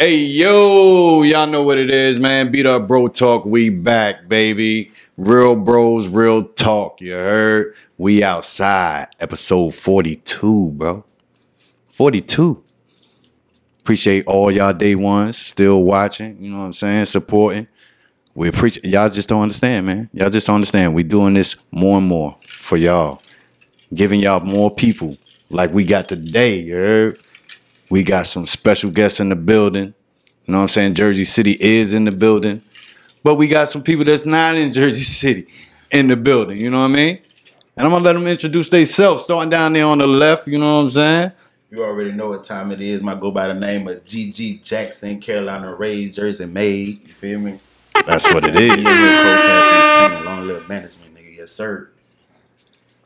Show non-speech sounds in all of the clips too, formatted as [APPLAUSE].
Hey yo, y'all know what it is, man. Beat up bro talk. We back, baby. Real bros, real talk. You heard? We outside. Episode 42, bro. 42. Appreciate all y'all day ones still watching. You know what I'm saying? Supporting. We appreciate y'all just don't understand, man. Y'all just don't understand. We doing this more and more for y'all. Giving y'all more people like we got today, you heard? We got some special guests in the building. You know what I'm saying? Jersey City is in the building. But we got some people that's not in Jersey City in the building. You know what I mean? And I'm gonna let them introduce themselves, starting down there on the left. You know what I'm saying? You already know what time it is. My go by the name of GG Jaxon, Carolina raised, Jersey made. You feel me? That's what it [LAUGHS] is. Long live management, nigga. Yes, sir.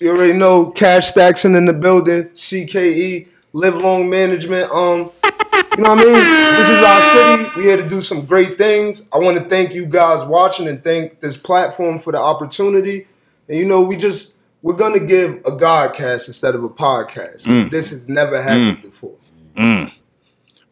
You already know Kash Stackson in the building. CKE live long management. Um, you know what I mean? This is our city. We here to do some great things. I want to thank you guys watching and thank this platform for the opportunity. And you know, we just we're gonna give a godcast instead of a podcast. Mm. This has never happened before. Mm.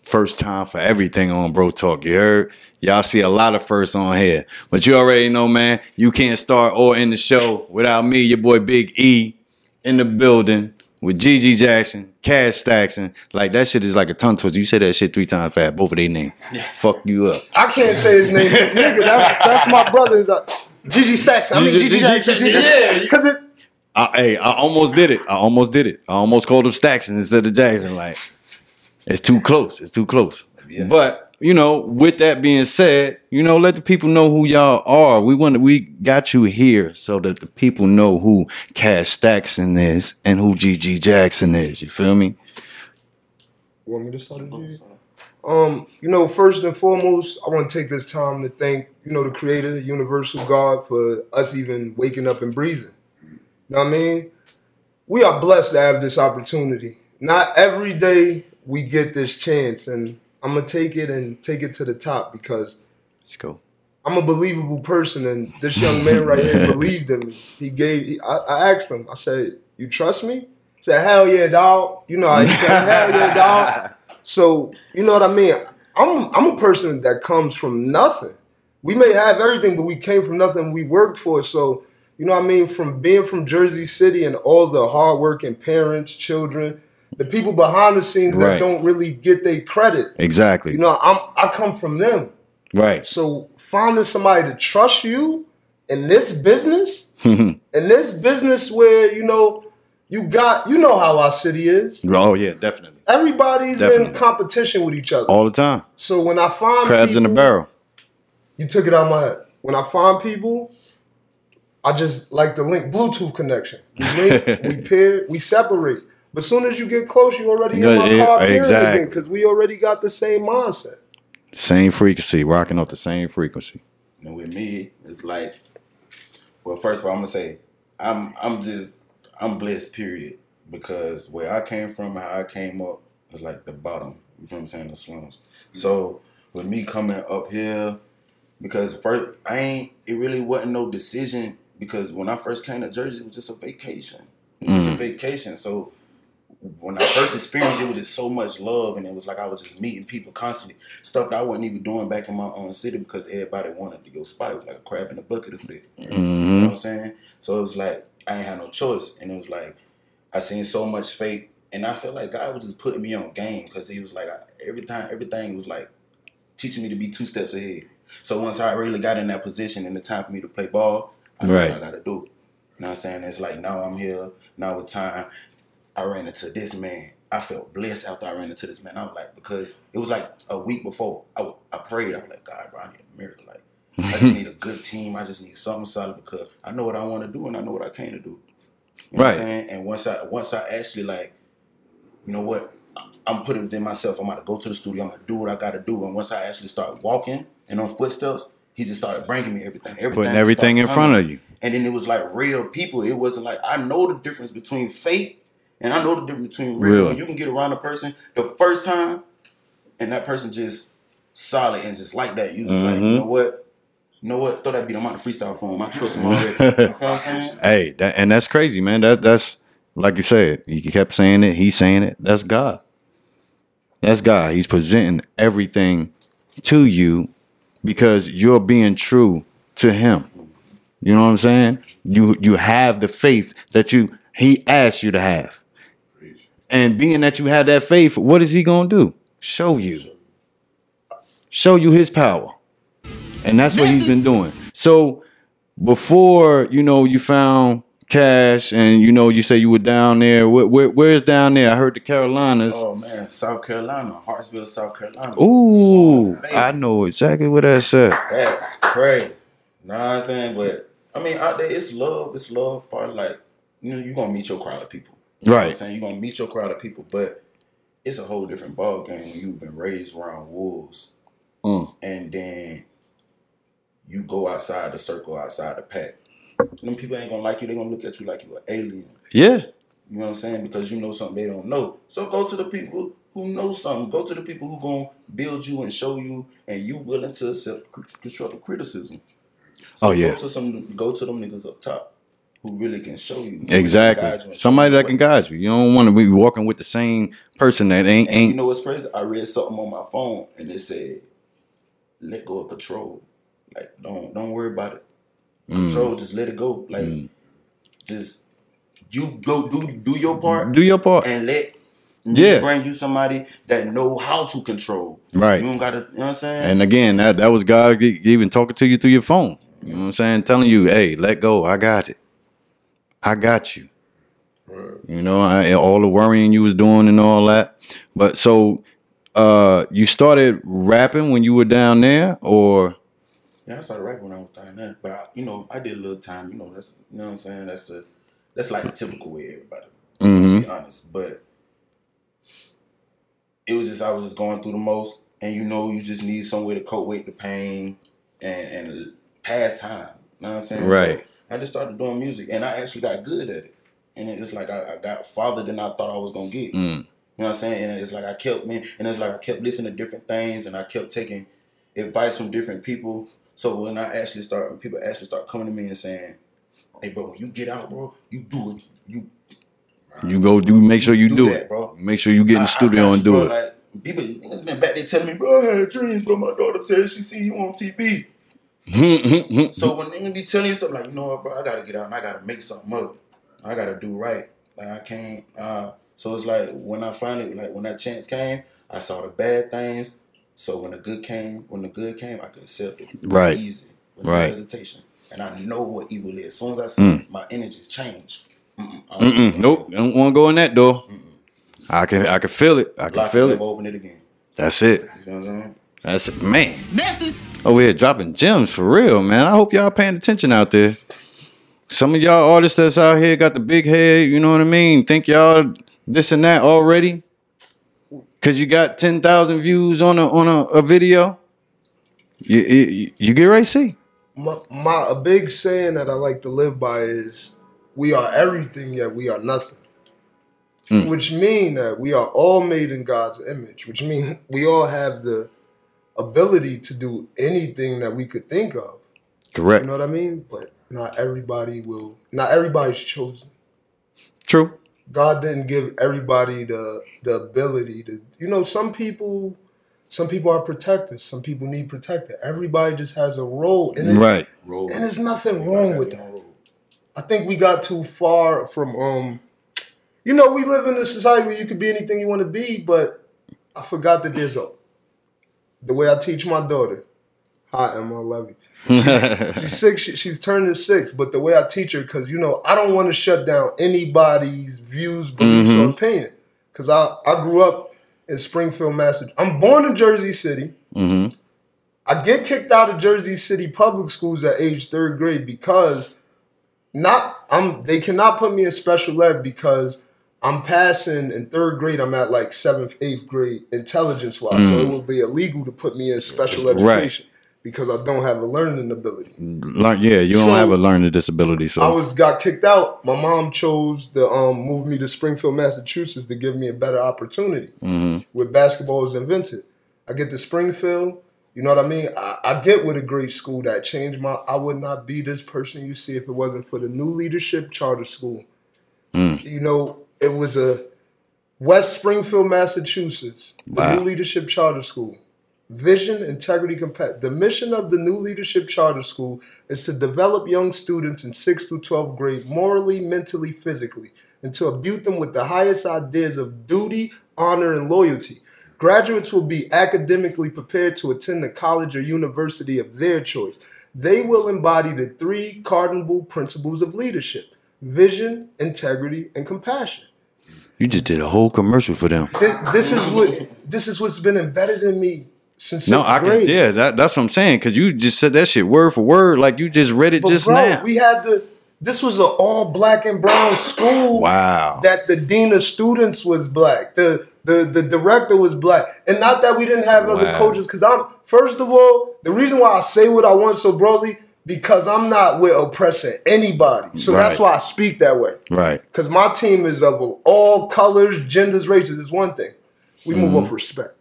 First time for everything on Bro Talk. You heard? Y'all see a lot of firsts on here. But you already know, man, you can't start or end the show without me, your boy Big E, in the building with GG Jaxon, Kash Stackson. Like that shit is like a tongue twister. You say that shit three times fast, both of their names. Fuck you up. I can't say his name, nigga. That's that's my brother. Gigi Stackson. I mean, GG Jaxon. Yeah. Because it. I, hey, I almost did it. I almost did it. I almost called him Stackson instead of Jaxon. Like, it's too close. It's too close. Yeah. But you know, with that being said, you know, let the people know who y'all are. We want we got you here so that the people know who Kash Stackson is and who GG Jaxon is. You feel me? Want me to start? Um, you know, first and foremost, I want to take this time to thank, you know, the creator, universal God, for us even waking up and breathing. You know what I mean? We are blessed to have this opportunity. Not every day we get this chance, and I'm gonna take it and take it to the top because Let's go. I'm a believable person, and this young man right here [LAUGHS] believed in me. He gave. He, I, I asked him. I said, "You trust me?" He said, "Hell yeah, dog." You know, I said, [LAUGHS] "Hell yeah, dog." So you know what I mean. I'm I'm a person that comes from nothing. We may have everything, but we came from nothing. We worked for it. So you know what I mean. From being from Jersey City and all the hardworking parents, children, the people behind the scenes Right. that don't really get their credit. Exactly. You know, I'm I come from them. right. So finding somebody to trust you in this business, [LAUGHS] in this business where you know you got you know how our city is. oh yeah, definitely. Everybody's in competition with each other. All the time. so when I find Crabs in the people- barrel. you took it out my head. When I find people, I just like the link Bluetooth connection. We link, we [LAUGHS] pair, we separate. But soon as you get close, you already in my Yeah, car pairing exactly. because we already got the same mindset. Same frequency, rocking off the same frequency. And with me, it's like, well, first of all, I'm gonna say, I'm I'm just I'm blessed. Period. Because where I came from, how I came up, is like the bottom. You feel what I'm saying? The slums. Mm-hmm. So with me coming up here, because first I ain't. It really wasn't no decision. Because when I first came to Jersey, it was just a vacation. It was just a mm. vacation. So when I first experienced it, was just so much love, and it was like I was just meeting people constantly. Stuff that I wasn't even doing back in my own city because everybody wanted to go spy. It was like a crab in a bucket effect. You know hmm what I'm saying? So it was like I ain't had no choice, and it was like I seen so much fake, and I felt like God was just putting me on game because He was like I, every time everything was like teaching me to be two steps ahead. So once I really got in that position and the time for me to play ball, I Right. what I got to do. You know what I'm saying? It's like now I'm here. Now with time, I ran into this man. I felt blessed after I ran into this man. I was like, because it was like a week before. I, w- I prayed. I was like, God, bro, I need a miracle. Like, I just need a good team. I just need something solid because I know what I want to do and I know what I can't do. You know what Right. I'm saying? And once I once I actually like, you know what, I'm putting within myself. I'm gonna go to the studio. I'm gonna do what I gotta do. And once I actually start walking and on footsteps, he just started bringing me everything. Everything Putting everything in started front of you. And then it was like real people. It wasn't like I know the difference between fake and I know the difference between real. Real. When you can get around a person the first time, and that person just solid and just like that. You just like, you Mhm. know what? You know what? Throw that beat. I'm out to freestyle for him. I trust him already. [LAUGHS] you know what I'm saying? Hey, that, and that's crazy, man. That that's like you said. You kept saying it. He's saying it. That's God. That's God. He's presenting everything to you because you're being true to him. You know what I'm saying? You you have the faith that you he asked you to have. And being that you have that faith, what is he going to do? Show you. Show you his power. And that's what he's been doing. So before, you know, you found Kash and you know you say you were down there where, where, where's down there i heard the carolinas Oh man, South Carolina, Hartsville, South Carolina. ooh Man, i know exactly what that's at That's crazy. Know what I'm saying? But I mean, out there, it's love. It's love for like, you know, you're gonna meet your crowd of people. You know what I'm right saying? You're gonna meet your crowd of people, but it's a whole different ball game when you've been raised around wolves Mm. and then you go outside the circle, outside the pack. Them people ain't gonna like you, they're gonna look at you like you're an alien. yeah You know what I'm saying? Because you know something they don't know. So go to the people who know something. Go to the people who gonna build you and show you, and you willing to accept constructive criticism. So Oh, yeah. Go to some. Go to them niggas up top who really can show you really you exactly somebody that can guide you you don't want to be walking with the same person that ain't And you know what's crazy? I read something on my phone and it said, "Let go of control. Like don't don't worry about it. Mm. Control. Just let it go. Like Mm. just you go do do your part." do your part and let Yeah. bring you somebody that know how to control. right You don't gotta, you know what I'm saying? and again that that was god even talking to you through your phone you know what i'm saying telling you hey let go i got it i got you you know I, all the worrying you was doing and all that but so uh you started rapping when you were down there or yeah, I started rapping when I was down there, but I, you know, I did a little time. You know, that's you know what I'm saying. That's a that's like the typical way everybody. mm-hmm. To be honest, but it was just I was just going through the most, and you know, you just need somewhere to cope with the pain and and pass time. You know what I'm saying? Right. So I just started doing music, and I actually got good at it. And it's like I, I got farther than I thought I was gonna get. Mm. You know what I'm saying? And it's like I kept me, and it's like I kept listening to different things, and I kept taking advice from different people. So when I actually start, when people actually start coming to me and saying, "Hey, bro, when you get out, bro, you do it. You You go do make sure you do, that, it. bro. Make sure you get in I- the I studio and do bro. it. Like people, been back there telling me, bro, I had a dream, bro. My daughter said she see you on TV. So [LAUGHS] when niggas be telling you stuff like, you know what, bro, I gotta get out and I gotta make something it. I gotta do right. Like I can't. Uh, so it's like when I finally, like when that chance came, I saw the bad things. So when the good came, when the good came, I could accept it. Right. Easy. With Right. no hesitation. And I know what evil is. As soon as I see my energies change. Mm-mm, I Mm-mm, nope, I don't want to go in that door. I can I can feel it. I can Lock feel it, it. open it again. That's it. You know what I'm saying? That's it. Man. Over here dropping gems for real, man. I hope y'all paying attention out there. Some of y'all artists that's out here got the big head, you know what I mean? Think y'all this and that already? Cause you got ten thousand views on a on a, a video. You, you you get right see. My, my a big saying that I like to live by is we are everything yet we are nothing. Mm. Which mean that we are all made in God's image, which mean we all have the ability to do anything that we could think of. Correct. You know what I mean? But not everybody will not everybody's chosen. True. God didn't give everybody the the ability to you know, some people some people are protected, some people need protected. Everybody just has a role and it- Right. Roll. and there's nothing wrong with that. I think we got too far from um you know, we live in a society where you could be anything you want to be, but I forgot that there's a the way I teach my daughter. Hi, Emma, I love you. [LAUGHS] She's six. she- She's turning six. But the way I teach her, because you know, I don't want to shut down anybody's views, beliefs, or opinion. Because I I grew up in Springfield, Massachusetts. I'm born in Jersey City. hmm I get kicked out of Jersey City public schools at age third grade because not I'm they cannot put me in special ed because I'm passing in third grade. I'm at like seventh, eighth grade intelligence wise, so it would be illegal to put me in special Right. education because I don't have a learning ability. Learn, yeah, you don't have a learning disability, so I was got kicked out. My mom chose to um, move me to Springfield, Massachusetts, to give me a better opportunity. Mhm. Where basketball was invented, I get to Springfield. You know what I mean? I, I get with a great school that changed my. I would not be this person you see if it wasn't for the new leadership charter school. Mm. You know, it was a West Springfield, Massachusetts, the Wow. New Leadership Charter School. Vision, integrity, compassion. The mission of the New Leadership Charter School is to develop young students in 6th through 12th grade morally, mentally, physically, and to imbue them with the highest ideas of duty, honor, and loyalty. Graduates will be academically prepared to attend the college or university of their choice. They will embody the three cardinal principles of leadership vision, integrity, and compassion. You just did a whole commercial for them. This, this is what this is what's been embedded in me since No, I can. grade. Yeah, that, that's what I'm saying. Because you just said that shit word for word, like you just read it But just bro, now. we had the. This was an all black and brown school. wow. That the dean of students was black. The the the director was black, and not that we didn't have other Wow. coaches. Because I'm first of all, the reason why I say what I want so broadly because I'm not with oppressing anybody. So that's why I speak that way. right. Because my team is of all colors, genders, races. Is one thing. We move Mm-hmm. up respect.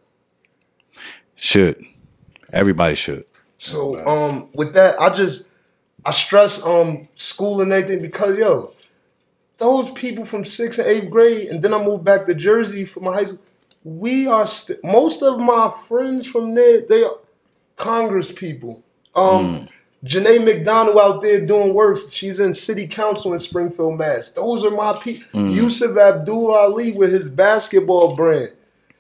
Should. Everybody should. So um with that, I just I stress um school and everything because yo, those people from sixth and eighth grade, and then I moved back to Jersey for my high school. We are st- most of my friends from there. They are Congress people. Um, Janae McDonald out there doing work. She's in city council in Springfield, Mass. Those are my people. Mm. Yusuf Abdul Ali with his basketball brand.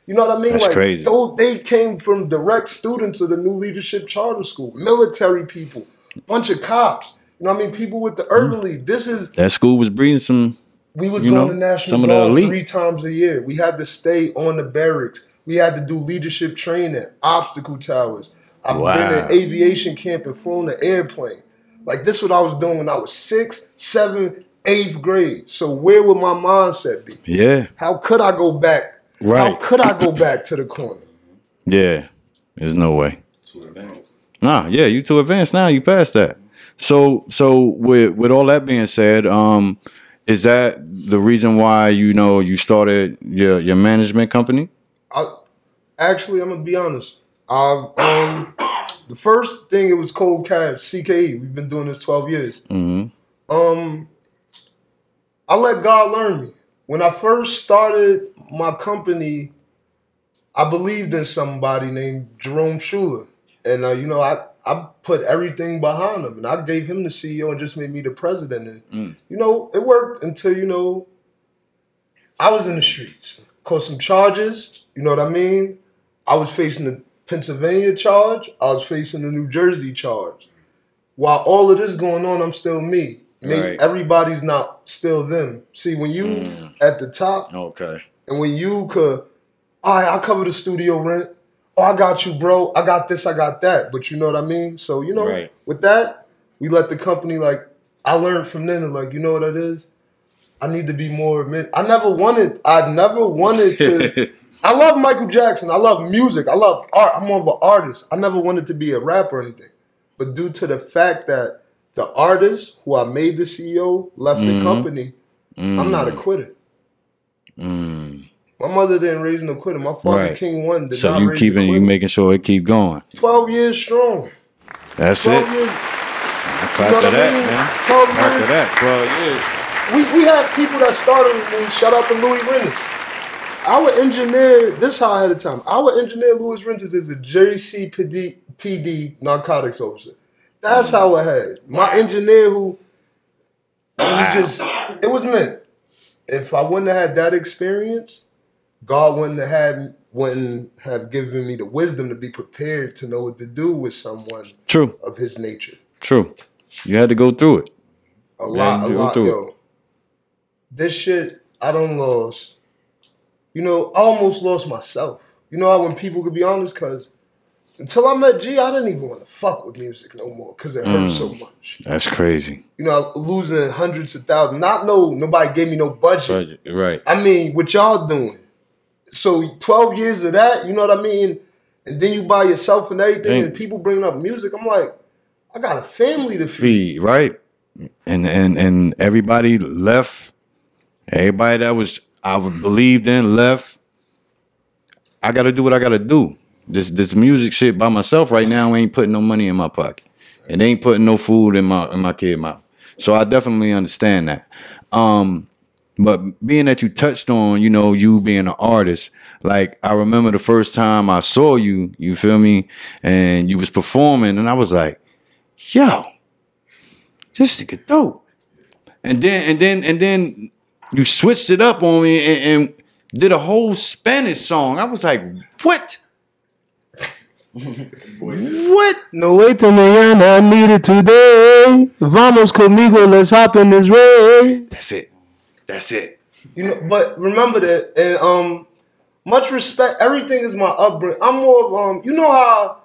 You know what I mean? That's like, crazy. Those, they came from direct students of the New Leadership Charter School, military people, bunch of cops. You know what I mean? People with the mm. Urban League. This is That school was breeding some. we was going know, to national some of the guard three times a year. We had to stay on the barracks. We had to do leadership training, obstacle towers. I've Wow. been in aviation camp and flown an airplane. Like this, is what I was doing when I was six, seven, eighth grade. So where would my mindset be? Yeah. How could I go back? Right. How could I go [COUGHS] back to the corner? Yeah. There's no way. Too advanced. Nah, yeah, you too advanced now. You passed that. So so with with all that being said, um, is that the reason why you know you started your your management company? I actually I'm gonna be honest. I um the first thing it was cold cash CKE. We've been doing this 12 years. hmm Um I let God learn me. When I first started my company, I believed in somebody named Jerome Schuler. And uh, you know, I I put everything behind him and I gave him the CEO and just made me the president. And Mm. you know, it worked until, you know, I was in the streets. Caught some charges, you know what I mean? I was facing the Pennsylvania charge, I was facing the New Jersey charge. While all of this going on, I'm still me. Maybe Right. everybody's not still them. See, when you Mm. at the top Okay. and when you could, all right, I cover the studio rent. Oh, I got you, bro. I got this, I got that. But you know what I mean? So, you know, Right. with that, we let the company like I learned from then like, you know what it is? I need to be more. I never wanted I never wanted to [LAUGHS] I love Michael Jackson. I love music. I love art. I'm more of an artist. I never wanted to be a rapper or anything. But due to the fact that the artist who I made the CEO left Mhm. the company, I'm not a quitter. Mm. My mother didn't raise no quitter. My father, Right. King One, did So not you raise keeping you making sure it keep going. 12 years strong. That's it. years. Clap You know to what I that, mean? man. Clap to that. Twelve years. We, we have people that started with me. Shout out to Louis Rennes. Our engineer, this how I had the time. Our engineer, Louis Rennes, is a JCPD PD narcotics officer. That's how I had. My engineer who, he just, it was meant. If I wouldn't have had that experience, God wouldn't have had, wouldn't have given me the wisdom to be prepared to know what to do with someone True. of his nature. True. You had to go through it. A Yeah, lot, a you lot, through it. This shit, I don't lost. You know, I almost lost myself. You know how when people could be honest, cause until I met G, I didn't even want to fuck with music no more, cause it hurt Mm. so much. That's crazy. You know, losing hundreds of thousands. Not no, nobody gave me no budget. Right. Right. I mean, what y'all doing? So twelve years of that, you know what I mean? And then you buy yourself and everything, Dang. and people bringing up music. I'm like, I got a family to feed. feed, right? And and and everybody left. Everybody that was I believed in left. I got to do what I got to do. This this music shit by myself right now ain't putting no money in my pocket. It ain't putting no food in my in my kid mouth. So I definitely understand that. Um, But being that you touched on, you know, you being an artist, like I remember the first time I saw you, you feel me, and you was performing, and I was like, yo, this nigga dope. And then and then and then you switched it up on me and, and did a whole Spanish song. I was like, what? what? No wait to mañana, I need it today. Vamos conmigo, let's hop in this ray. That's it. That's it. You know, but remember that, and um, much respect. Everything is my upbringing. I'm more of um, you know how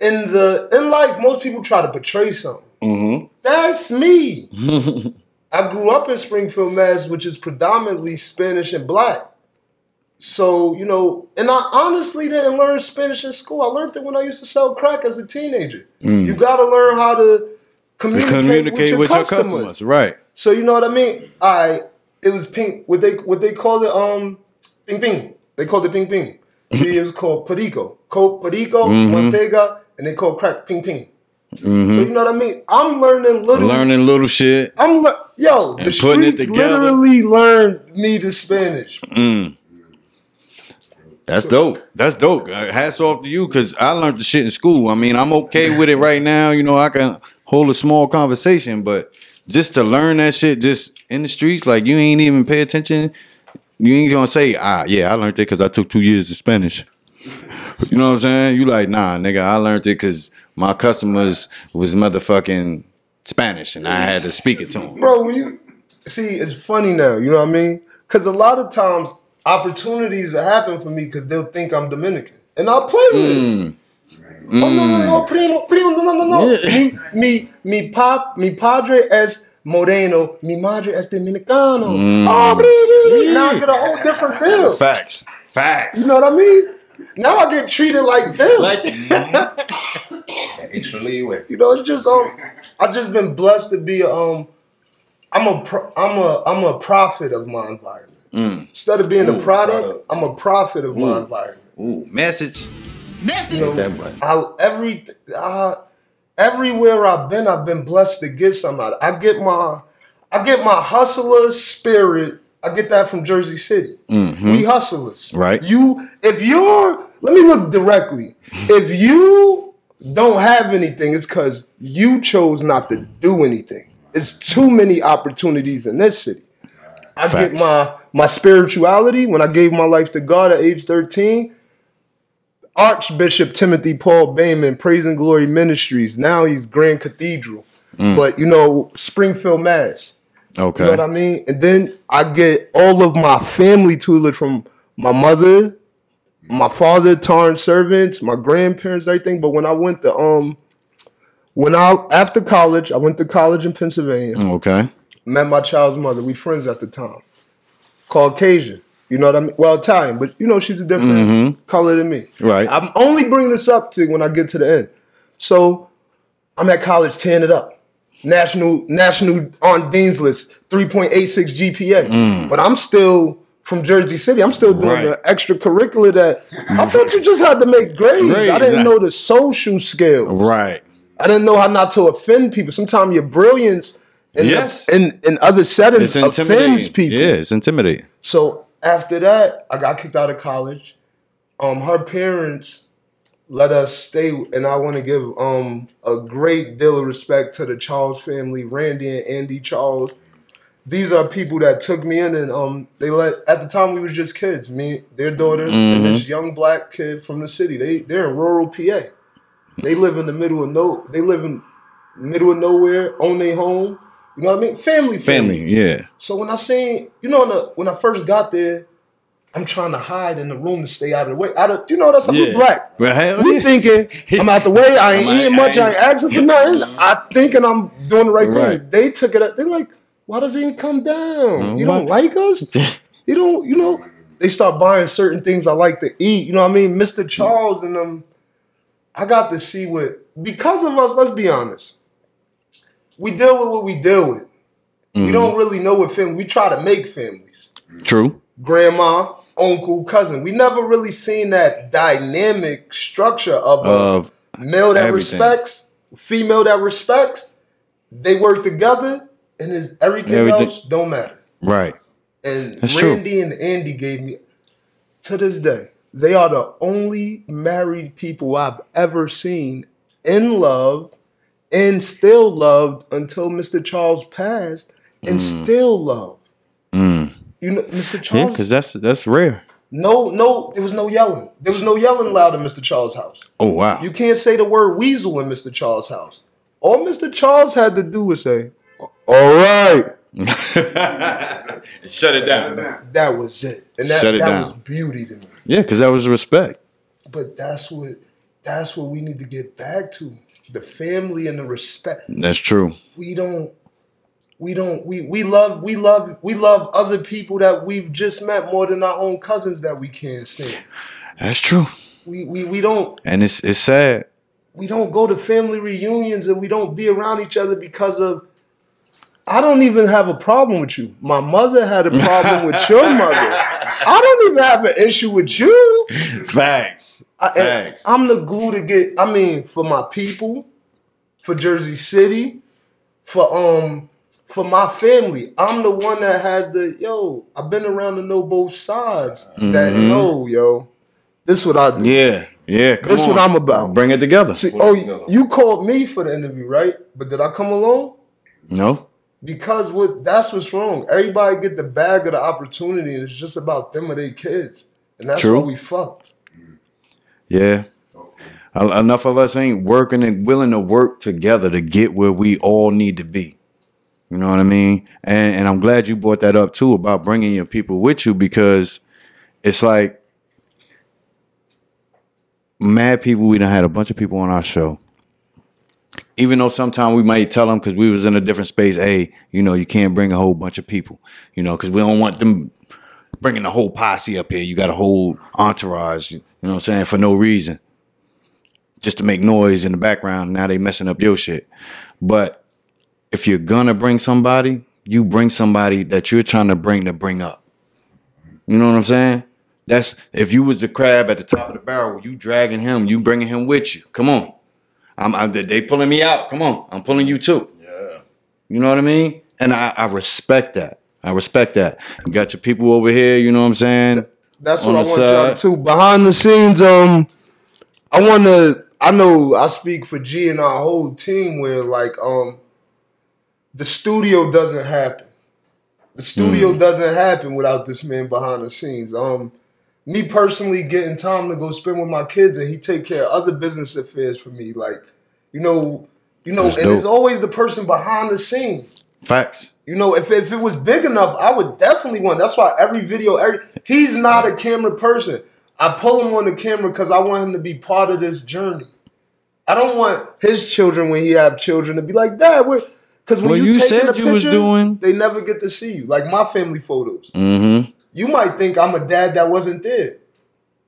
in the in life most people try to portray something. Mm-hmm. That's me. [LAUGHS] I grew up in Springfield, Mass, which is predominantly Spanish and black. So, you know, and I honestly didn't learn Spanish in school. I learned it when I used to sell crack as a teenager. You got to learn how to communicate, Communicate with, your, with your customers. customers, right? So you know what I mean? I it was pink. What they what they call it? Um, ping ping. They called it ping ping. See, it was called perico. Coke perico, Mm-hmm. manteiga, and they call crack ping ping. So you know what I mean? I'm learning little. Learning little shit. I'm le- yo. The And putting it streets literally learned me the Spanish. That's dope. That's dope. Uh, Hats off to you because I learned the shit in school. I mean, I'm okay with it right now. You know, I can hold a small conversation, but just to learn that shit just in the streets, like you ain't even pay attention. You ain't gonna say, ah, yeah, I learned it because I took two years of Spanish. [LAUGHS] You know what I'm saying? You like, nah, nigga, I learned it because my customers was motherfucking Spanish and I had to speak it to them. bro. When you see, it's funny now. You know what I mean? Because a lot of times opportunities happen for me because they'll think I'm Dominican, and I'll play with it. Mm. Oh no no no mm. primo primo no no no no mi mi mi pop mi padre es moreno mi madre es dominicano oh blee, blee. now I get a whole different deal Facts. Facts. you know what I mean now I get treated like them [LAUGHS] Extra leeway. you know it's just um I've just been blessed to be um I'm a pro, I'm a I'm a prophet of my environment instead of being a product product. I'm a prophet of my environment Ooh, message. You know, That button. I, every uh, everywhere I've been, I've been blessed to get some out. I get my I get my hustler spirit. I get that from Jersey City. We hustlers, Mm-hmm. Right. You, if you're, let me look directly. If you don't have anything, it's because you chose not to do anything. It's too many opportunities in this city. I get my my spirituality when I gave my life to God at age 13. Archbishop Timothy Paul Bayman, Praise and Glory Ministries. Now he's Grand Cathedral. But you know, Springfield, Mass. Okay. You know what I mean? And then I get all of my family tutelage from my mother, my father, Tarn servants, my grandparents, everything. But when I went to um when I after college, I went to college in Pennsylvania Okay. met my child's mother. We friends at the time. Caucasian. You know what I mean? Well, Italian, but you know she's a different color than me. Right. I'm only bringing this up to when I get to the end. So I'm at college tearing it up. National national on Dean's list, 3.86 GPA. But I'm still from Jersey City. I'm still doing Right. the extracurricular that I thought you just had to make grades. I didn't know the social skills. Right. I didn't know how not to offend people. Sometimes your brilliance in, the- Yes. in, in other settings offends people. Yeah, it's intimidating. So after that, I got kicked out of college. Um, her parents let us stay, and I want to give um a great deal of respect to the Charles family, Randy and Andy Charles. These are people that took me in, and um, they let. At the time, we was just kids. Me, their daughter, and this young black kid from the city. They they're in rural PA. They live in the middle of no. They live in middle of nowhere, own their home. You know what I mean? Family, Family, yeah. so when I seen, you know, when I first got there, I'm trying to hide in the room to stay out of the way. Out of, you know, that's how we Yeah. black. Well, hell We yeah. thinking [LAUGHS] I'm out the way. I ain't like, eating much. I I ain't- asking for nothing. Mm-hmm. I thinking I'm doing the right, Right. thing. They took it. Up. They're like, why does he come down? Mm-hmm. You don't like us? [LAUGHS] you don't. You know. They start buying certain things I like to eat. You know what I mean? Mr. Charles and them. I got to see what because of us. Let's be honest. We deal with what we deal with. We mm-hmm. don't really know what family. We try to make families. True. Grandma, uncle, cousin. We never really seen that dynamic structure of a male that everything. respects, female that respects. They work together, and it's, everything, Everything. else don't matter. right. And That's true. Randy and Andy gave me to this day. They are the only married people I've ever seen in love and still loved until Mr. Charles passed and mm. still love. You know, Mr. Yeah, Charles. because that's that's rare. no, no, there was no yelling. There was no yelling allowed in Mr. Charles' house. Oh wow. You can't say the word weasel in Mr. Charles' house. All Mr. Charles had to do was say, "All right." [LAUGHS] Shut it down. That was it, and that, Shut it that down. was beauty to me. Yeah, because that was respect. But that's what that's what we need to get back to: the family and the respect. That's true. We don't. We don't. We we love. We love. We love other people that we've just met more than our own cousins that we can't stand. That's true. We we we don't. And it's it's sad. we don't go to family reunions and we don't be around each other because of I don't even have a problem with you. My mother had a problem with [LAUGHS] your mother. I don't even have an issue with you. Facts. I, Facts. I'm the glue to get. I mean, for my people, for Jersey City, for um, for my family. I'm the one that has the yo. I've been around to know both sides. That mm-hmm. know yo. This what I do. Yeah. Yeah. That's on. what I'm about. Bring it together. See, oh, together. you called me for the interview, right? But did I come along? No. Because what that's what's wrong. Everybody get the bag of the opportunity, and it's just about them or their kids, and that's True. why we fucked. Yeah. En- Enough of us ain't working and willing to work together to get where we all need to be. You know what I mean? And and I'm glad you brought that up too about bringing your people with you because it's like mad people. We done had a bunch of people on our show. Even though sometimes we might tell them because we was in a different space, hey, you know, you can't bring a whole bunch of people, you know, because we don't want them bringing the whole posse up here. You got a whole entourage, you know what I'm saying, for no reason. Just to make noise in the background. Now they messing up your shit. But if you're gonna bring somebody, you bring somebody that you're trying to bring to bring up. You know what I'm saying? That's if you was the crab at the top of the barrel, you dragging him, you bringing him with you. Come on. I'm, I'm they pulling me out. Come on, I'm pulling you too. Yeah. You know what I mean? And I, I respect that. I respect that. You got your people over here. You know what I'm saying? That's what I want y'all to. Behind the scenes, um, I want to. I know I speak for G and our whole team. Where like um, the studio doesn't happen. The studio doesn't happen without this man behind the scenes. Um, me personally getting time to go spend with my kids, and he take care of other business affairs for me. Like, you know, you know, That's and it's always the person behind the scene. Facts. You know, if, if it was big enough, I would definitely want. That's why every video, every he's not a camera person. I pull him on the camera because I want him to be part of this journey. I don't want his children when he have children to be like, Dad, what? Because when Well, you, you taking said a you was picture, doing- they never get to see you. Like my family photos. Mm-hmm. You might think I'm a dad that wasn't there.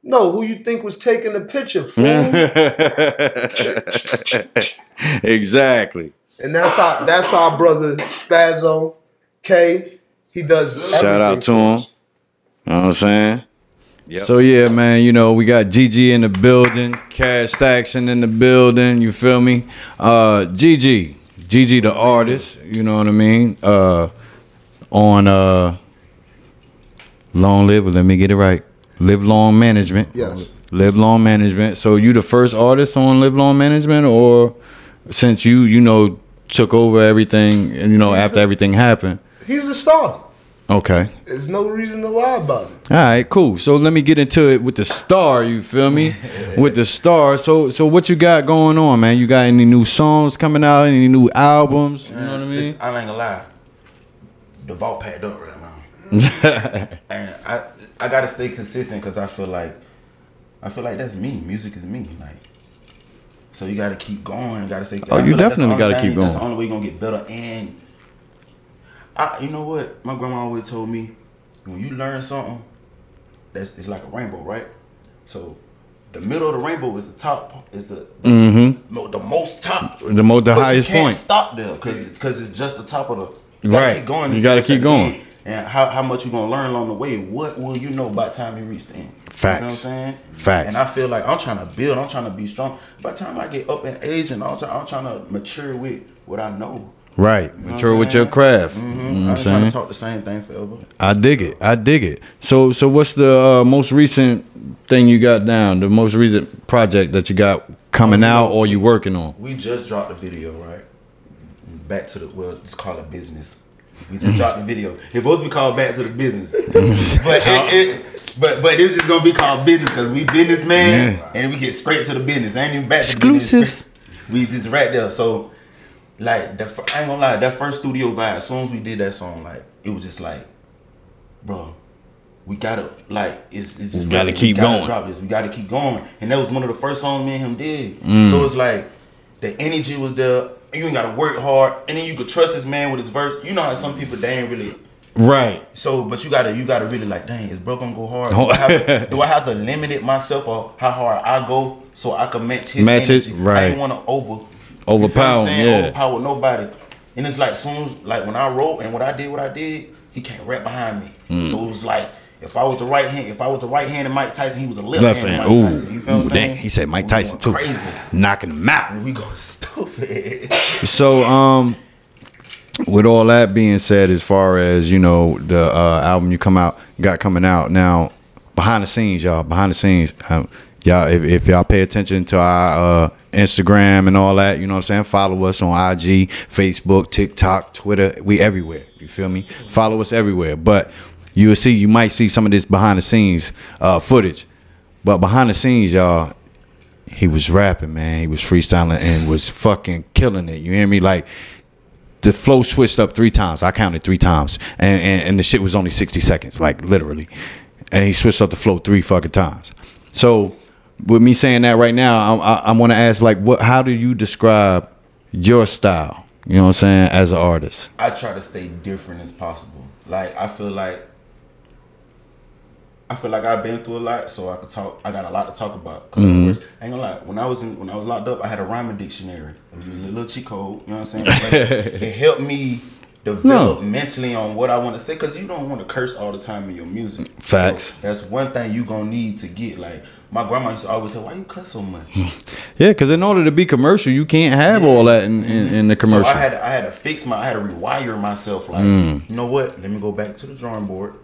No, who you think was taking the picture, fool? [LAUGHS] exactly. and that's our that's our brother Spazzo K. He does. Shout out to him. us. You know what I'm saying? Yep. So yeah, man, you know, we got GG in the building, Kash Stackson in the building, you feel me? Uh GG. GG the artist, you know what I mean? Uh on uh Long Live, let me get it right. Live Long Management. Yes. Live Long Management. So you the first artist on Live Long Management or since you, you know, took over everything and you know, after everything happened. He's the star. Okay. There's no reason to lie about it. All right, cool. So let me get into it with the star. You feel me? [LAUGHS] with the star. So, so what you got going on, man? You got any new songs coming out? Any new albums? You know what I mean? Listen, I ain't gonna lie. The vault packed up right now. [LAUGHS] and I I gotta stay consistent because I feel like I feel like that's me. Music is me. Like so you gotta keep going. You gotta stay. Oh, I you feel like definitely gotta thing- keep That's going. the only way you're gonna get better. And I, you know what? My grandma always told me when you learn something, that's it's like a rainbow, right? So the middle of the rainbow is the top. Is the the, Mm-hmm. mo- the most top. The mo- the But highest you can't point. stop there because cause it's just the top of the. You Right. gotta keep going. You and gotta keep the going. And how, how much you gonna learn along the way? What will you know by the time you reach the end? You know what I'm Facts. saying? Facts. And I feel like I'm trying to build. I'm trying to be strong. By the time I get up in age and try, I'm trying to mature with what I know. Right. You know Mature what with your saying? craft. Mhm. You know I what I'm ain't trying to talk the same thing forever. I dig it. I dig it. So so what's the uh, most recent thing you got down? The most recent project that you got coming Oh, out or you working on? We just dropped the video, right? Back to the well, let's call it business. We just dropped the video. It supposed to be called back to the business, [LAUGHS] but it, it, but but this is gonna be called business because we businessman Yeah. and we get straight to the business. Ain't even back to the business. Exclusives. We just right there. So like the I ain't gonna lie, that first studio vibe. As soon as we did that song, like it was just like, bro, we gotta like it's, it's just We gotta keep we gotta going. Drop this. We gotta keep going. And that was one of the first songs me and him did. Mm. So it's like the energy was there. You ain't gotta work hard, and then you could trust this man with his verse. You know how some people they ain't really Right. so, but you gotta you gotta really like, dang, is bro gonna go hard? Do I, have to, [LAUGHS] do I have to limit it myself or how hard I go so I can match his Match energy? I right. ain't wanna over you feel what Overpower, yeah. Overpower nobody. And it's like soon as like when I wrote and what I did what I did, he can't rap behind me. Mm. So it was like if I was the right hand, if I was the right hand of Mike Tyson, he was the left, Left hand, hand. of Mike Ooh. Tyson. You feel what I'm saying? dang. He said Mike We Tyson too. Crazy. Knocking him out. And we going stupid. [LAUGHS] So um with all that being said as far as, you know, the uh album you come out got coming out now behind the scenes, y'all, behind the scenes. Um, y'all if, if y'all pay attention to our uh Instagram and all that, you know what I'm saying? Follow us on IG, Facebook, TikTok, Twitter. We everywhere. You feel me? Follow us everywhere. But you will see you might see some of this behind the scenes uh footage. But behind the scenes, y'all, he was rapping, man. He was freestyling and was fucking killing it. You hear me? Like the flow switched up three times. I counted three times, and, and and the shit was only sixty seconds, like literally. And he switched up the flow three fucking times. So, with me saying that right now, I, I, I want to ask, like, what? How do you describe your style? You know what I'm saying? As an artist, I try to stay different as possible. Like I feel like I feel like I've been through a lot, so I could talk. I got a lot to talk about. Mm-hmm. I ain't gonna lie. When I was in, when I was locked up, I had a rhyming dictionary. It was a little cheat code. You know what I'm saying? But [LAUGHS] it helped me develop No. mentally on what I want to say because you don't want to curse all the time in your music. Facts. So that's one thing you gonna need to get. Like my grandma used to always say, "Why you cuss so much?" [LAUGHS] yeah, because in order to be commercial, you can't have all that in, in, in the commercial. So I had to, I had to fix my I had to rewire myself. Like Mm. you know what? Let me go back to the drawing board.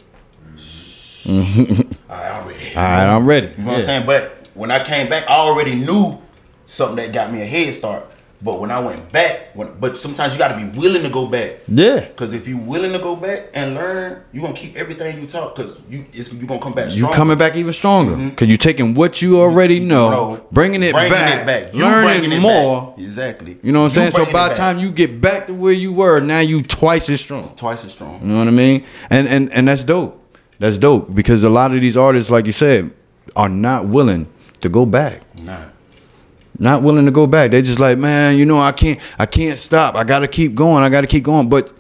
All right, I'm ready. all right, I'm ready. You know what I'm saying? But when I came back, I already knew something that got me a head start. But when I went back, when, but sometimes you got to be willing to go back. Yeah. Cause if you're willing to go back and learn, you're gonna keep everything you taught. Cause you it's, you gonna come back. You stronger. coming back even stronger mm-hmm. because you're taking what you already know, Bro, bringing it back, You learning it more. back. Exactly. You know what I'm saying? So by the time you get back to where you were, now you twice as strong. twice as strong. You know what I mean? And and and that's dope. That's dope because a lot of these artists, like you said, are not willing to go back. Nah. Not willing to go back. They just like, man, you know, I can't, I can't stop. I got to keep going. I got to keep going. But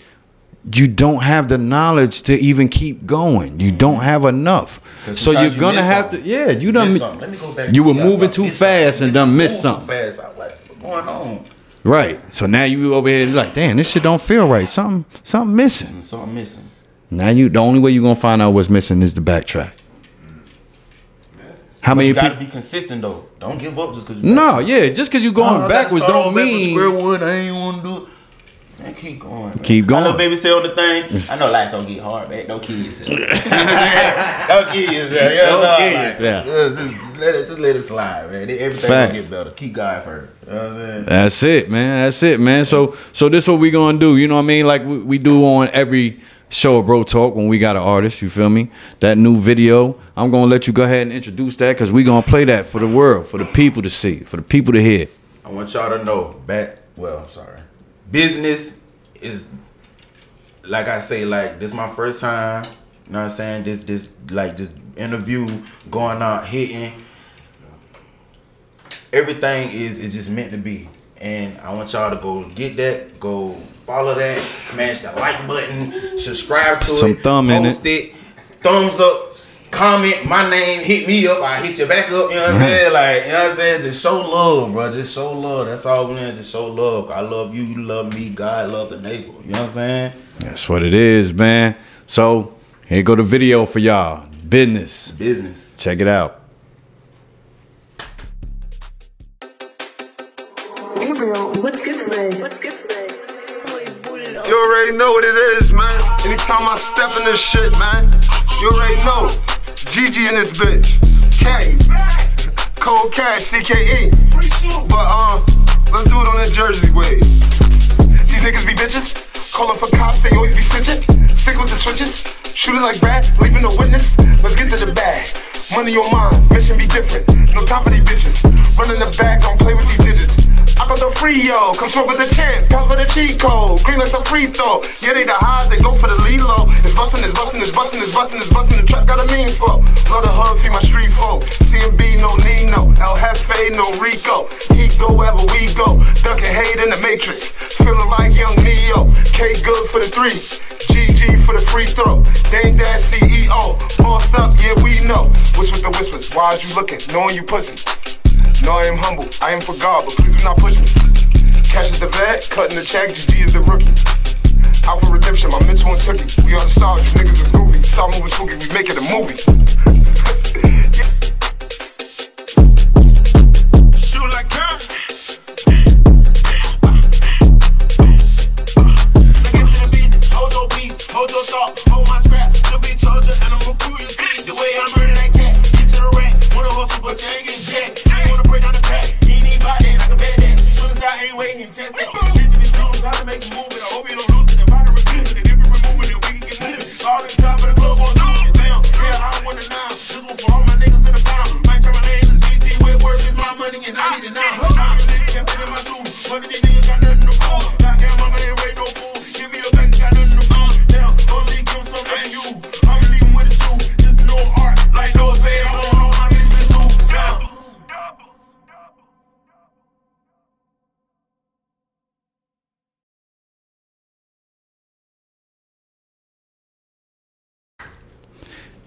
you don't have the knowledge to even keep going. You don't mm-hmm. have enough. So you're you gonna have something. to, yeah. You done, Miss something. Let me go back. you were moving too fast and done missed too something. Fast. I'm like, what's going on? right. So now you over here like, damn, this shit don't feel right. Something, something missing. Mm, and missing. Now you, the only way you're gonna find out what's missing is the backtrack. How many you gotta people? be consistent though. Don't give up just because. No, yeah, just because you're going Oh, backwards don't all back with mean. square one. I ain't want to do it. Man, keep going. Man. Keep going. I know baby say on the thing. I know life don't get hard, man. Don't kill yourself. You know what I'm saying? don't kill yourself. You know Don't kill yourself. Just, let it, just let it slide, man. Everything Facts. will get better. Keep God first. You know what I'm saying? That's it, man. That's it, man. So, so this what we gonna do. You know what I mean? Like we, we do on every show a Bro Talk when we got an artist. You feel me? That new video. I'm gonna let you go ahead and introduce that because we gonna play that for the world, for the people to see, for the people to hear. I want y'all to know back well, I'm sorry. Business is like I say, like this my first time, you know what I'm saying? This this like this interview going out hitting. Everything is is just meant to be. And I want y'all to go get that, go follow that, smash that like button, subscribe to Some it, thumb in post it, thumbs up, comment my name, hit me up, I hit you back up, you know what I'm saying? Like, you know what I'm saying? Just show love, bro. Just show love. That's all we need. Just show love. I love you, you love me, God love the neighbor. You know what I'm saying? That's what it is, man. So here go the video for y'all. Business. Business. Check it out. You already know what it is, man. Anytime I step in this shit, man, you already know. GG in this bitch. K. Cold Cash, CKE. But, uh, let's do it on that Jersey way. These niggas be bitches. Calling for cops, they always be snitching. Stick with the switches. Shoot it like bad, leaving no witness. Let's get to the bag. Money on mine, mission be different. No time for these bitches. Run in the back, don't play with these digits. I got the free yo, smoke with the champ, pass for the cheat code, green like a free throw. Yeah, they the highs, they go for the low. It's bustin', it's bustin', it's bustin', it's bustin', it's bustin'. The trap got a mean flow. Love the hug, feed my street folk. CMB, no Nino, El Jefe, no Rico. He go wherever we go. Ducking hate in the matrix, feeling like young Neo. K good for the three, GG for the free throw. Dame Dash CEO, bossed up, yeah we know. What's with the whispers? Why is you looking? Knowing you pussy. No, I am humble. I am for God, but please do not push me. Kash is the vet, cutting the check, GG is the rookie. Out for redemption, my mental and tookie. We are the stars, you niggas is groovy. Stop moving spooky, we making a movie. [LAUGHS]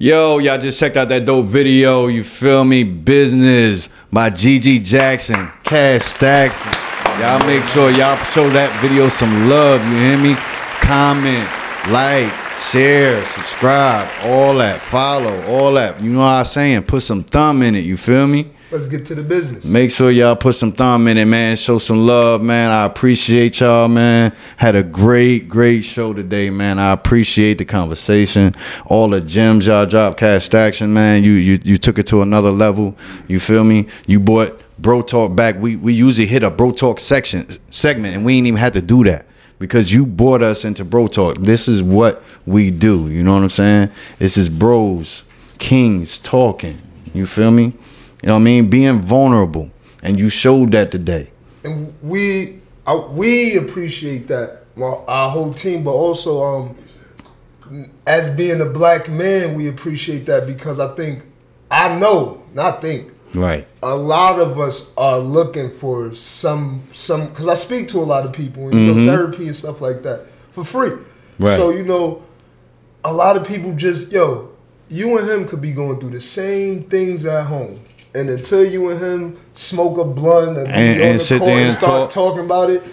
Yo, y'all just checked out that dope video. You feel me? Business by GG Jaxon, Kash Stacks. Y'all make sure y'all show that video some love. You hear me? Comment, like, share, subscribe, all that. Follow, all that. You know what I'm saying? Put some thumb in it. You feel me? Let's get to the business. Make sure y'all put some thumb in it, man. Show some love, man. I appreciate y'all, man. Had a great, great show today, man. I appreciate the conversation. All the gems y'all dropped, Kash Stackson, man. You you you took it to another level. You feel me? You brought Bro Talk back. We we usually hit a Bro Talk section segment, and we ain't even had to do that. Because you brought us into Bro Talk. This is what we do. You know what I'm saying? This is bros, kings talking. You feel me? You know what I mean? Being vulnerable. And you showed that today. and we I, we appreciate that well our whole team but also um as being a black man we appreciate that because i think i know not think Right. a lot of us are looking for some some because i speak to a lot of people and you know therapy and stuff like that for free Right. so you know a lot of people just yo you and him could be going through the same things at home and until you and him smoke a blunt and, And- and the sit there and start talk. talking about it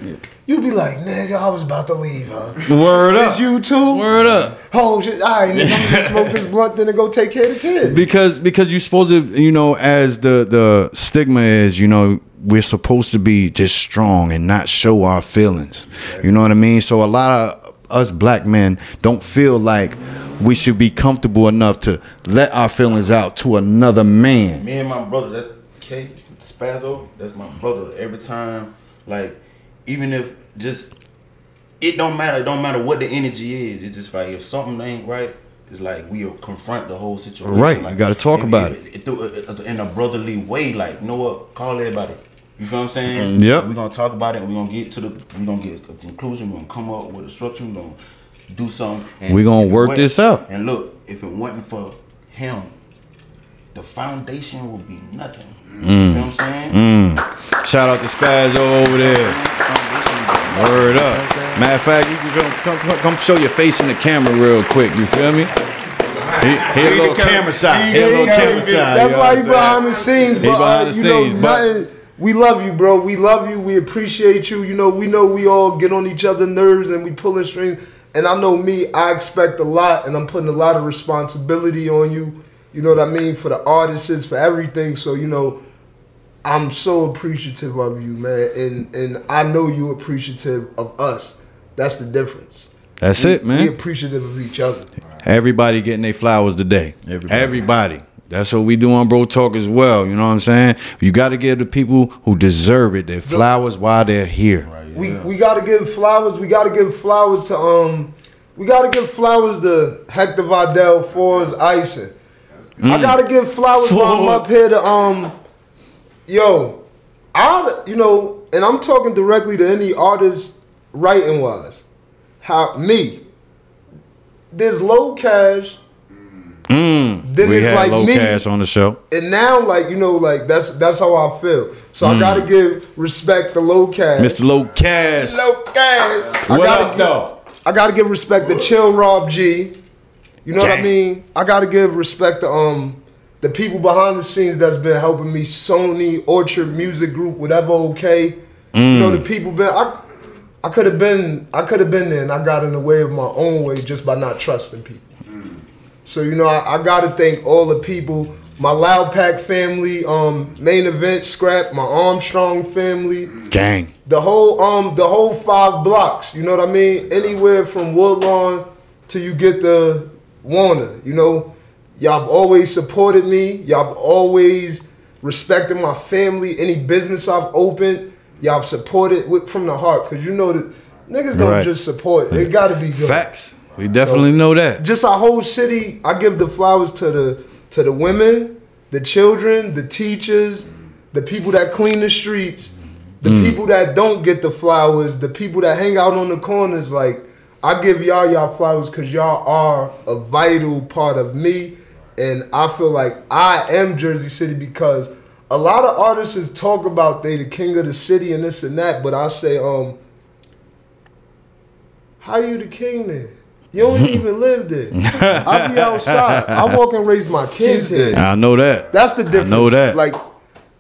you'd be like nigga i was about to leave huh Word up, It's you too Word up. oh shit all right nigga i'm gonna smoke this blunt then and go take care of the kids [LAUGHS] Because because you're supposed to, you know, as the the stigma is, you know, we're supposed to be just strong and not show our feelings. You know what I mean? So a lot of us black men don't feel like we should be comfortable enough to let our feelings out to another man. Me and my brother, that's K Spazzo. That's my brother. Every time, like, even if just it don't matter. It don't matter what the energy is. It's just like if something ain't right, it's like we'll confront the whole situation. Right, you gotta talk if- about if- through a- in a brotherly way. Like, you know what? Call everybody. You feel what I'm saying? Mm, yep. We're gonna talk about it. We're gonna get to the. We're gonna get a conclusion. We're gonna come up with a structure. We're gonna do something. And We gonna work this out. And look, if it wasn't for him, the foundation would be nothing. Mm. You feel what I'm saying? Shout out to Spazzo over there. Foundation, Word up. Matter of fact, you can come, come, come, come show your face in the camera real quick. You feel me? Here, here a little camera shot. Here a little camera shot. That's why what he I'm behind the scenes. Bro. He behind the scenes, but- we love you, bro. We love you. We appreciate you. You know, we know we all get on each other's nerves and we pulling strings. And I know me, I expect a lot, and I'm putting a lot of responsibility on you. You know what I mean for the artists, for everything. So you know, I'm so appreciative of you, man, and and I know you appreciative of us. That's the difference. That's it, We man. appreciative of each other. Everybody getting their flowers today. Everybody. Everybody. That's what we do on Bro Talk as well. You know what I'm saying? You got to give the people who deserve it their flowers while they're here. We we gotta give flowers. We gotta give flowers to um. We gotta give flowers to Hector Vidal for his icing. I gotta give flowers while I'm up here to um. Yo, I you know, and I'm talking directly to any artist writing wise. How me? There's low cash. Mm. Then we it's had like low me. cash on the show. And now, like you know, like that's that's how I feel. So I gotta give respect to low cash. Mr. Low Cash. Low cash. I gotta up, give, though? I gotta give respect to Chill Rob G. You know what I mean? I gotta give respect to um the people behind the scenes that's been helping me. Sony, Orchard Music Group, whatever. Okay. You know the people been. I I could have been. I could have been there, and I got in the way of my own way just by not trusting people. So you know, I, I gotta thank all the people, my Loud Pack family, um, main event scrap, my Armstrong family, Gang. the whole um the whole five blocks. You know what I mean? Anywhere from Woodlawn till you get the Warner. You know, y'all always supported me. Y'all always respected my family. Any business I've opened, y'all supported with from the heart. Cause you know that niggas don't Right. just support. It gotta be good Facts. We definitely know that. just our whole city. I give the flowers to the to the women, the children, the teachers, the people that clean the streets, the people that don't get the flowers, the people that hang out on the corners. Like I give y'all y'all flowers because y'all are a vital part of me, and I feel like I am Jersey City because a lot of artists talk about they the king of the city and this and that, but I say um. How you the king then? You don't even [LAUGHS] live there. I be outside. I walk and raise my kids here. I know that. That's the difference. I know that. Like,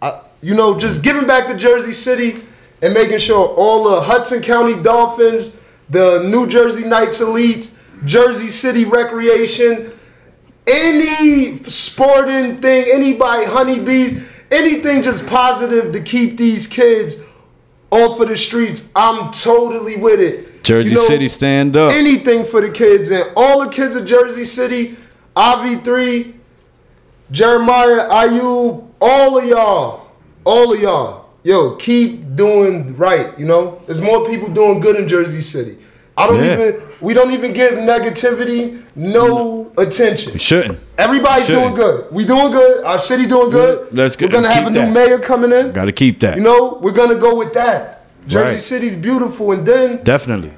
I, you know, just giving back to Jersey City and making sure all the Hudson County Dolphins, the New Jersey Knights Elites, Jersey City Recreation, any sporting thing, anybody, honeybees, anything just positive to keep these kids off of the streets. I'm totally with it. Jersey You know, City stand up. anything for the kids and all the kids of Jersey City, IV3, Jeremiah, IU, all of y'all, all of y'all, yo, keep doing right. You know, there's more people doing good in Jersey City. I don't Yeah. even, we don't even give negativity no attention. We shouldn't. Everybody's Shouldn't. doing good. We doing good. Our city doing good. Let's get, We're gonna have a new that. mayor coming in. Got to keep that. You know, we're gonna go with that. Jersey Right. City's beautiful, and then Definitely.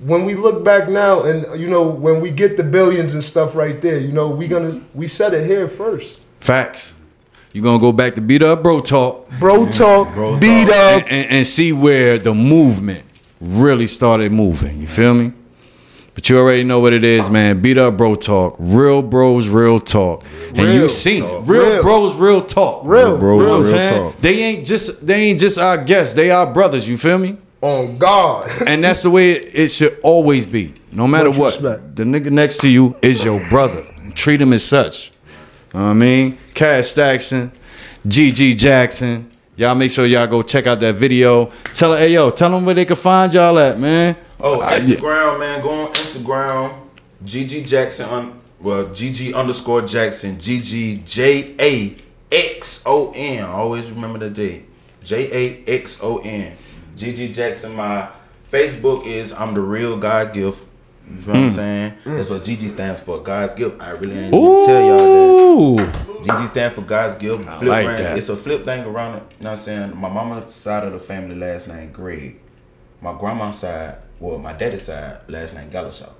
when we look back now and you know when we get the billions and stuff right there you know we gonna we said it here first Facts. You gonna go back to beat up bro talk bro talk Bro beat talk. up and, and, and see where the movement really started moving. You feel me? But you already know what it is, man. Beat up bro talk. Real bros, real talk. And you Real seen it. Real, Real. bros, real talk. real bros, You know what I'm real saying? talk. They ain't just they ain't just our guests. They our brothers. You feel me? on god [LAUGHS] And that's the way it, it should always be. No matter Much what. respect. The nigga next to you is your brother. Treat him as such. You know what I mean? Kash Stackson, GG Jaxon. Y'all make sure y'all go check out that video. Tell her, hey yo, tell them where they can find y'all at, man. Oh, I- Instagram, man. Go on Instagram. GG Jaxon on well, GG underscore Jaxon. GG J A X O N. Always remember the J. J A X O N. GG Jaxon. My Facebook is I'm the real God gift. You know what I'm mm. saying? Mm. That's what GG stands for. God's gift. I really ain't even tell y'all that. Ooh. GG stand for God's gift. I Flip like brand. that. It's a flip thing around it. You know what I'm saying? My mama's side of the family last name Greg. My grandma's side, well, my daddy's side last name Galashaw.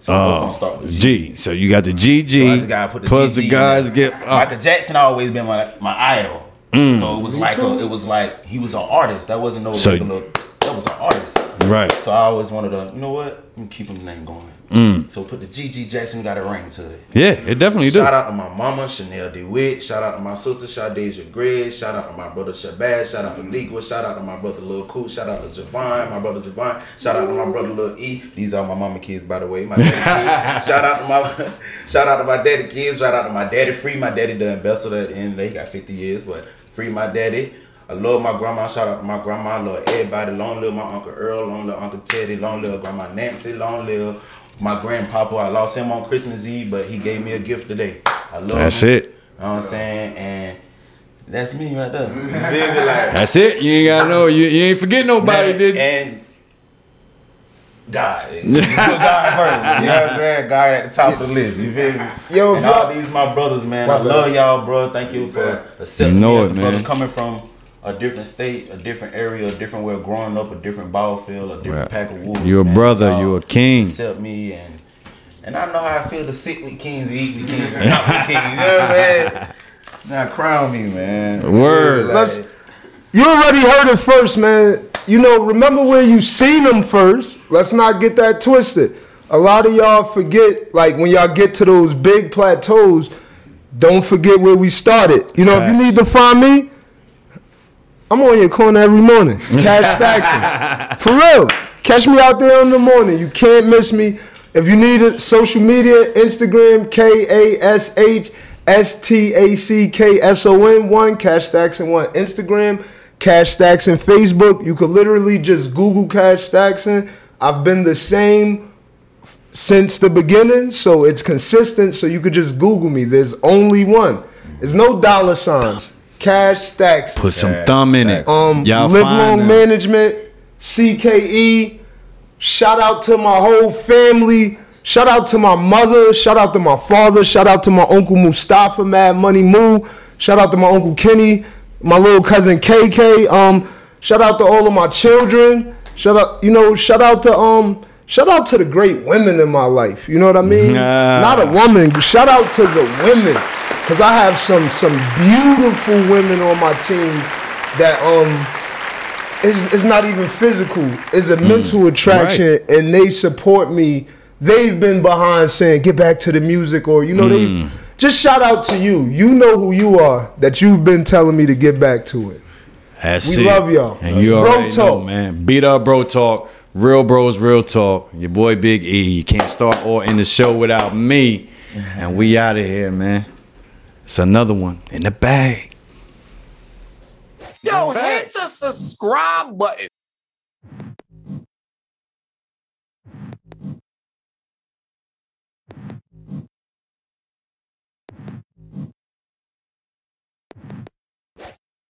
So I'm gonna start with G. G. So you got the GG. So I just gotta put the plus GG the guys there. get Michael Jackson always been my my idol. Mm. So it was like a, it was like he was an artist. That wasn't no So- regular. That was an artist. right. So I always wanted to, you know what? Let me keep him name going. Mm. So put the GG Jaxon got a ring to it. Yeah, it definitely do. Shout out to my mama, Chanel DeWitt. Shout out to my sister, Shadeja Gregg. Shout out to my brother, Shabazz. Shout out to Legal. Shout out to my brother, Lil Cool. Shout out to Javon, my brother, Javon. Shout out to my brother, Lil E. These are my mama kids, by the way. My shout out to my shout out to my daddy kids. Shout out to my daddy, Free. My daddy, the ambassador at the end. He got 50 years, but Free my daddy. I love my grandma. Shout out to my grandma. I love everybody. Long live my uncle Earl. Long live Uncle Teddy. Long live Grandma Nancy. Long live my grandpapa. I lost him on Christmas Eve, but he gave me a gift today. I love That's him. it. You know what I'm saying? And that's me right there. You feel me? Like, That's it. You ain't gotta know. You, you ain't forget nobody, Man, did you? And God. [LAUGHS] You God first. You know what I'm saying? God at the top of the list. You feel me? Yo, and y'all- these my brothers, man. My I bad. love y'all, bro. Thank you for accepting You know me it, as a brother man. coming from a different state, a different area, a different way of growing up, a different ball field, a different Right. pack of wolves. You a man. brother, uh, Y'all you a king. Accept me and and I know how I feel to sit with kings and eat with kings and talk with kings. You know what I'm saying? [LAUGHS] Now crown me, man. Word. Like, Let's- You already heard it first, man. You know, remember where you seen them first. Let's not get that twisted. A lot of y'all forget, like when y'all get to those big plateaus, don't forget where we started. You know, if you need to find me, I'm on your corner every morning. [LAUGHS] Kash Stackson. For real. Catch me out there in the morning. You can't miss me. If you need it, social media, Instagram, K A S H S T A C K S O N 1, Kash Stackson 1. Instagram, Kash Stackson Facebook. You could literally just Google Kash Stackson. I've been the same since the beginning, so it's consistent. So you could just Google me. There's only one. There's no dollar signs. Kash Stackson. Put some Yeah, thumb in it. Um, Y'all Live Long them. Management, CKE. Shout out to my whole family. Shout out to my mother. Shout out to my father. Shout out to my uncle Mustafa, Mad Money Moo. Shout out to my uncle Kenny, my little cousin KK. Um, shout out to all of my children. Shout out, you know, shout out to um, shout out to the great women in my life. You know what I mean? Ah. [LAUGHS] Not a woman. Shout out to the women, cause I have some some beautiful women on my team that um it's, it's not even physical. It's a mental attraction, and they support me. They've been behind saying, "Get back to the music," or you know, they just shout out to you. You know who you are. That you've been telling me to get back to it. That's We it. love y'all. And you Bro already know, talk. man. Beat up, bro talk. Real bros, real talk. Your boy Big E. You can't start or end the show without me. And we out of here, man. It's another one in the bag. Yo, hit the subscribe button.